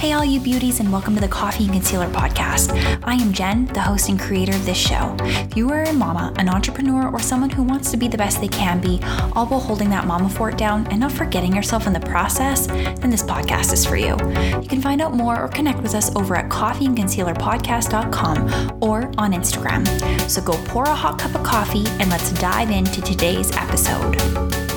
Hey, all you beauties, and welcome to the Coffee and Concealer podcast. I am Jen, the host and creator of this show. If you are a mama, an entrepreneur, or someone who wants to be the best they can be, all while holding that mama fort down and not forgetting yourself in the process, then this podcast is for you. You can find out more or connect with us over at coffeeandconcealerpodcast.com or on Instagram. So go pour a hot cup of coffee and let's dive into today's episode.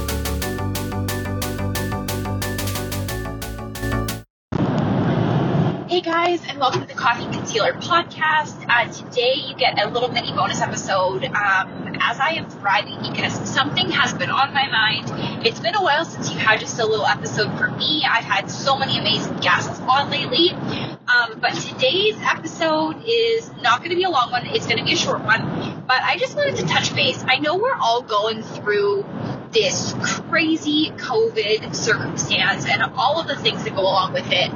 Hey guys, and welcome to the Coffee Concealer Podcast. Uh, today you get a little mini bonus episode. Um, as I am thriving because something has been on my mind. It's been a while since you've had just a little episode for me. I've had so many amazing guests on lately. Um, but today's episode is not going to be a long one. It's going to be a short one. But I just wanted to touch base. I know we're all going through this crazy COVID circumstance and all of the things that go along with it.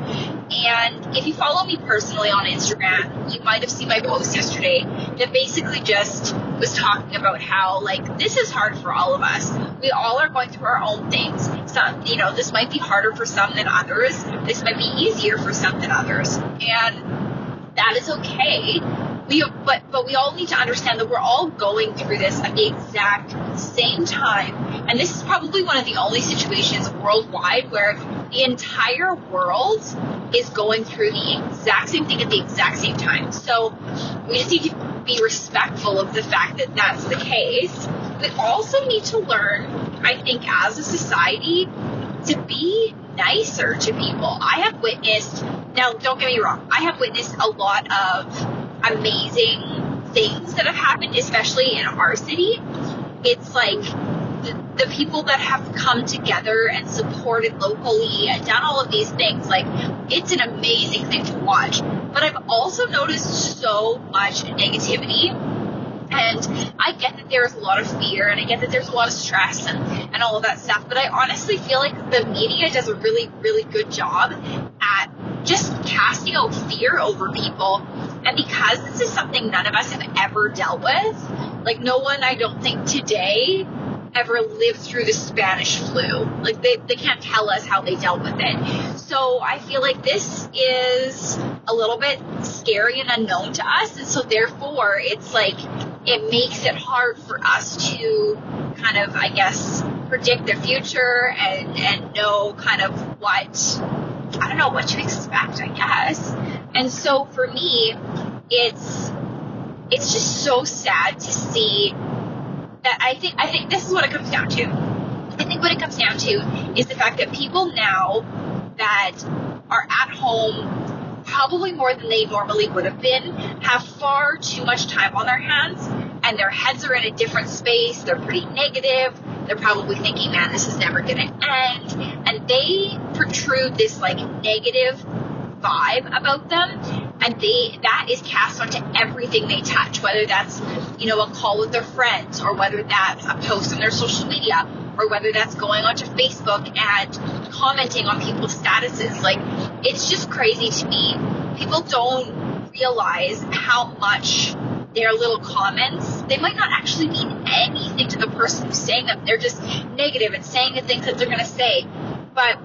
And if you follow me personally on Instagram, you might have seen my post yesterday that basically just was talking about how like this is hard for all of us. We all are going through our own things. Some, you know, this might be harder for some than others. This might be easier for some than others. And that is okay. We, but, but we all need to understand that we're all going through this at the exact same time. And this is probably one of the only situations worldwide where the entire world is going through the exact same thing at the exact same time. So we just need to be respectful of the fact that that's the case. We also need to learn, I think, as a society, to be nicer to people. I have witnessed, now don't get me wrong, I have witnessed a lot of amazing things that have happened, especially in our city. It's like the, the people that have come together and supported locally and done all of these things. Like, it's an amazing thing to watch. But I've also noticed so much negativity and I get that there's a lot of fear and I get that there's a lot of stress and, and all of that stuff. But I honestly feel like the media does a really, really good job at just casting out fear over people. And because this is something none of us have ever dealt with, like no one I don't think today ever lived through the Spanish flu. Like they, they can't tell us how they dealt with it. So I feel like this is a little bit scary and unknown to us. And so therefore it's like it makes it hard for us to kind of, I guess, predict the future and, and know kind of what, what to expect, I guess. And so for me, it's, it's just so sad to see that I think, I think this is what it comes down to. I think what it comes down to is the fact that people now that are at home probably more than they normally would have been, have far too much time on their hands, and their heads are in a different space. They're pretty negative. They're probably thinking, man, this is never going to end. And they protrude this like negative vibe about them. And they that is cast onto everything they touch whether that's you know a call with their friends or whether that's a post on their social media or whether that's going onto Facebook and commenting on people's statuses. Like it's just crazy to me. People don't realize how much their little comments they might not actually mean anything to the person who's saying them. They're just negative and saying the things that they're going to say but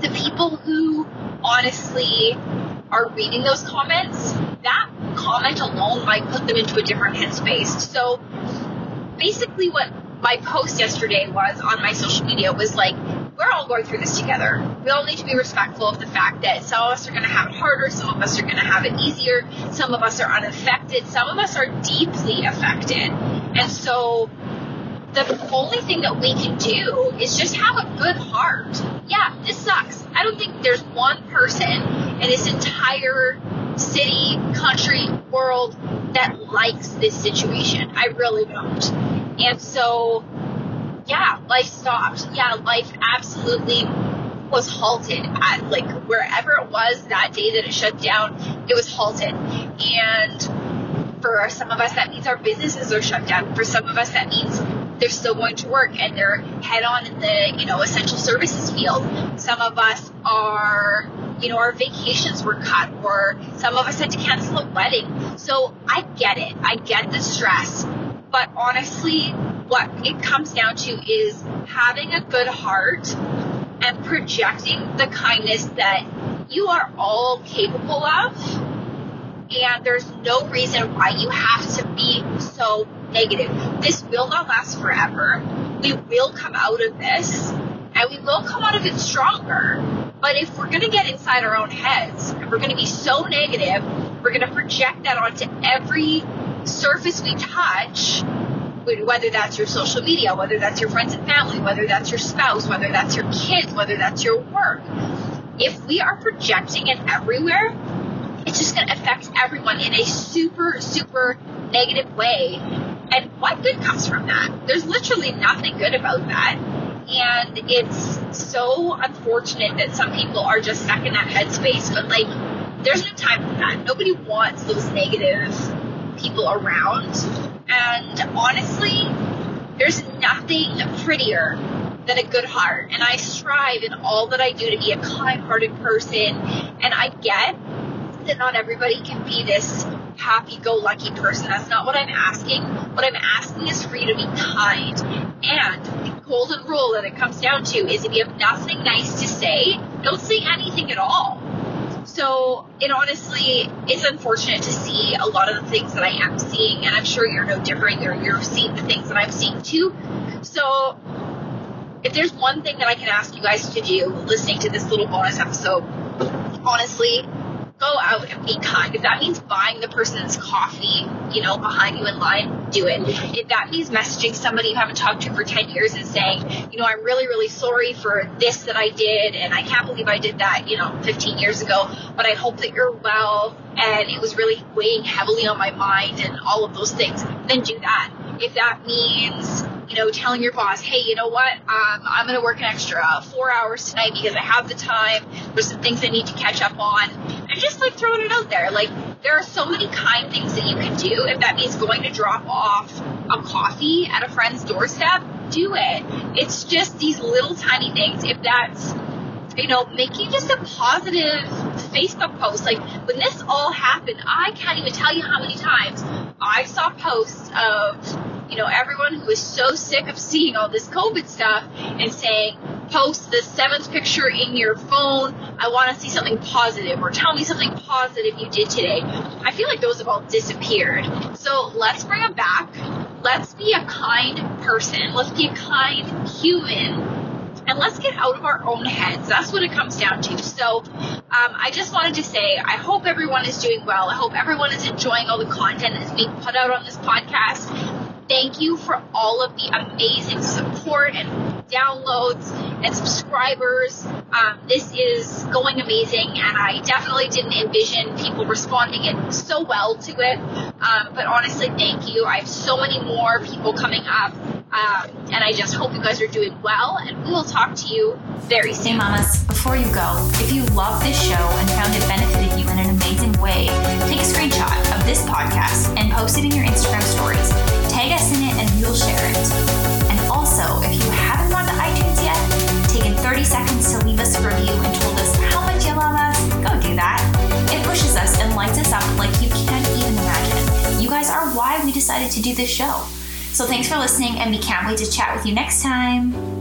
the people who honestly are reading those comments, that comment alone might put them into a different headspace. So basically what my post yesterday was on my social media was like, we're all going through this together. We all need to be respectful of the fact that some of us are going to have it harder, some of us are going to have it easier, some of us are unaffected, some of us are deeply affected. And so the only thing that we can do is just have a good heart. Yeah, this sucks. I don't think there's one person in this entire city, country, world that likes this situation. I really don't. And so, yeah, life stopped. Yeah, life absolutely was halted at like wherever it was that day that it shut down, it was halted. And for some of us, that means our businesses are shut down. For some of us, that means they're still going to work and they're head on in the, you know, essential services field. Some of us are, you know, our vacations were cut or some of us had to cancel a wedding. So I get it. I get the stress. But honestly, what it comes down to is having a good heart and projecting the kindness that you are all capable of. And there's no reason why you have to be so negative. This will not last forever. We will come out of this and we will come out of it stronger. But if we're going to get inside our own heads and we're going to be so negative, we're going to project that onto every surface we touch, whether that's your social media, whether that's your friends and family, whether that's your spouse, whether that's your kids, whether that's your work. If we are projecting it everywhere, it's just going to affect everyone in a super, super negative way. And what good comes from that? There's literally nothing good about that. And it's so unfortunate that some people are just stuck in that headspace, but like, there's no time for that. Nobody wants those negative people around. And honestly, there's nothing prettier than a good heart. And I strive in all that I do to be a kind hearted person. And I get that not everybody can be this happy go lucky person. That's not what I'm asking. What I'm asking is for you to be kind. And the golden rule that it comes down to is if you have nothing nice to say, don't say anything at all. So it honestly, it's unfortunate to see a lot of the things that I am seeing, and I'm sure you're no different. You're, you're seeing the things that I'm seeing too. So if there's one thing that I can ask you guys to do listening to this little bonus episode, honestly, go out and be kind. If that means buying the person's coffee, you know, behind you in line, do it. If that means messaging somebody you haven't talked to for 10 years and saying, you know, I'm really, really sorry for this that I did, and I can't believe I did that, you know, 15 years ago, but I hope that you're well, and it was really weighing heavily on my mind, and all of those things, then do that. If that means you know, telling your boss, hey, you know what, um, I'm going to work an extra four hours tonight because I have the time. There's some things I need to catch up on. And just like throwing it out there. Like, there are so many kind things that you can do. If that means going to drop off a coffee at a friend's doorstep, do it. It's just these little tiny things. If that's, you know, making just a positive Facebook post. Like, when this all happened, I can't even tell you how many times I saw posts of, you know, everyone who is so sick of seeing all this COVID stuff and saying, post the seventh picture in your phone. I want to see something positive or tell me something positive you did today. I feel like those have all disappeared. So let's bring them back. Let's be a kind person. Let's be a kind human and let's get out of our own heads. That's what it comes down to. So, um, I just wanted to say, I hope everyone is doing well. I hope everyone is enjoying all the content that's being put out on this podcast thank you for all of the amazing support and downloads and subscribers. Um, this is going amazing, and I definitely didn't envision people responding it so well to it. Um, but honestly, thank you. I have so many more people coming up. Um, and I just hope you guys are doing well, and we will talk to you very soon. Hey, mamas, before you go, if you love this show and found it benefited you in an amazing way, take a screenshot of this podcast and post it in your Instagram stories. Tag us in it, and we'll share it. Are why we decided to do this show. So thanks for listening, and we can't wait to chat with you next time.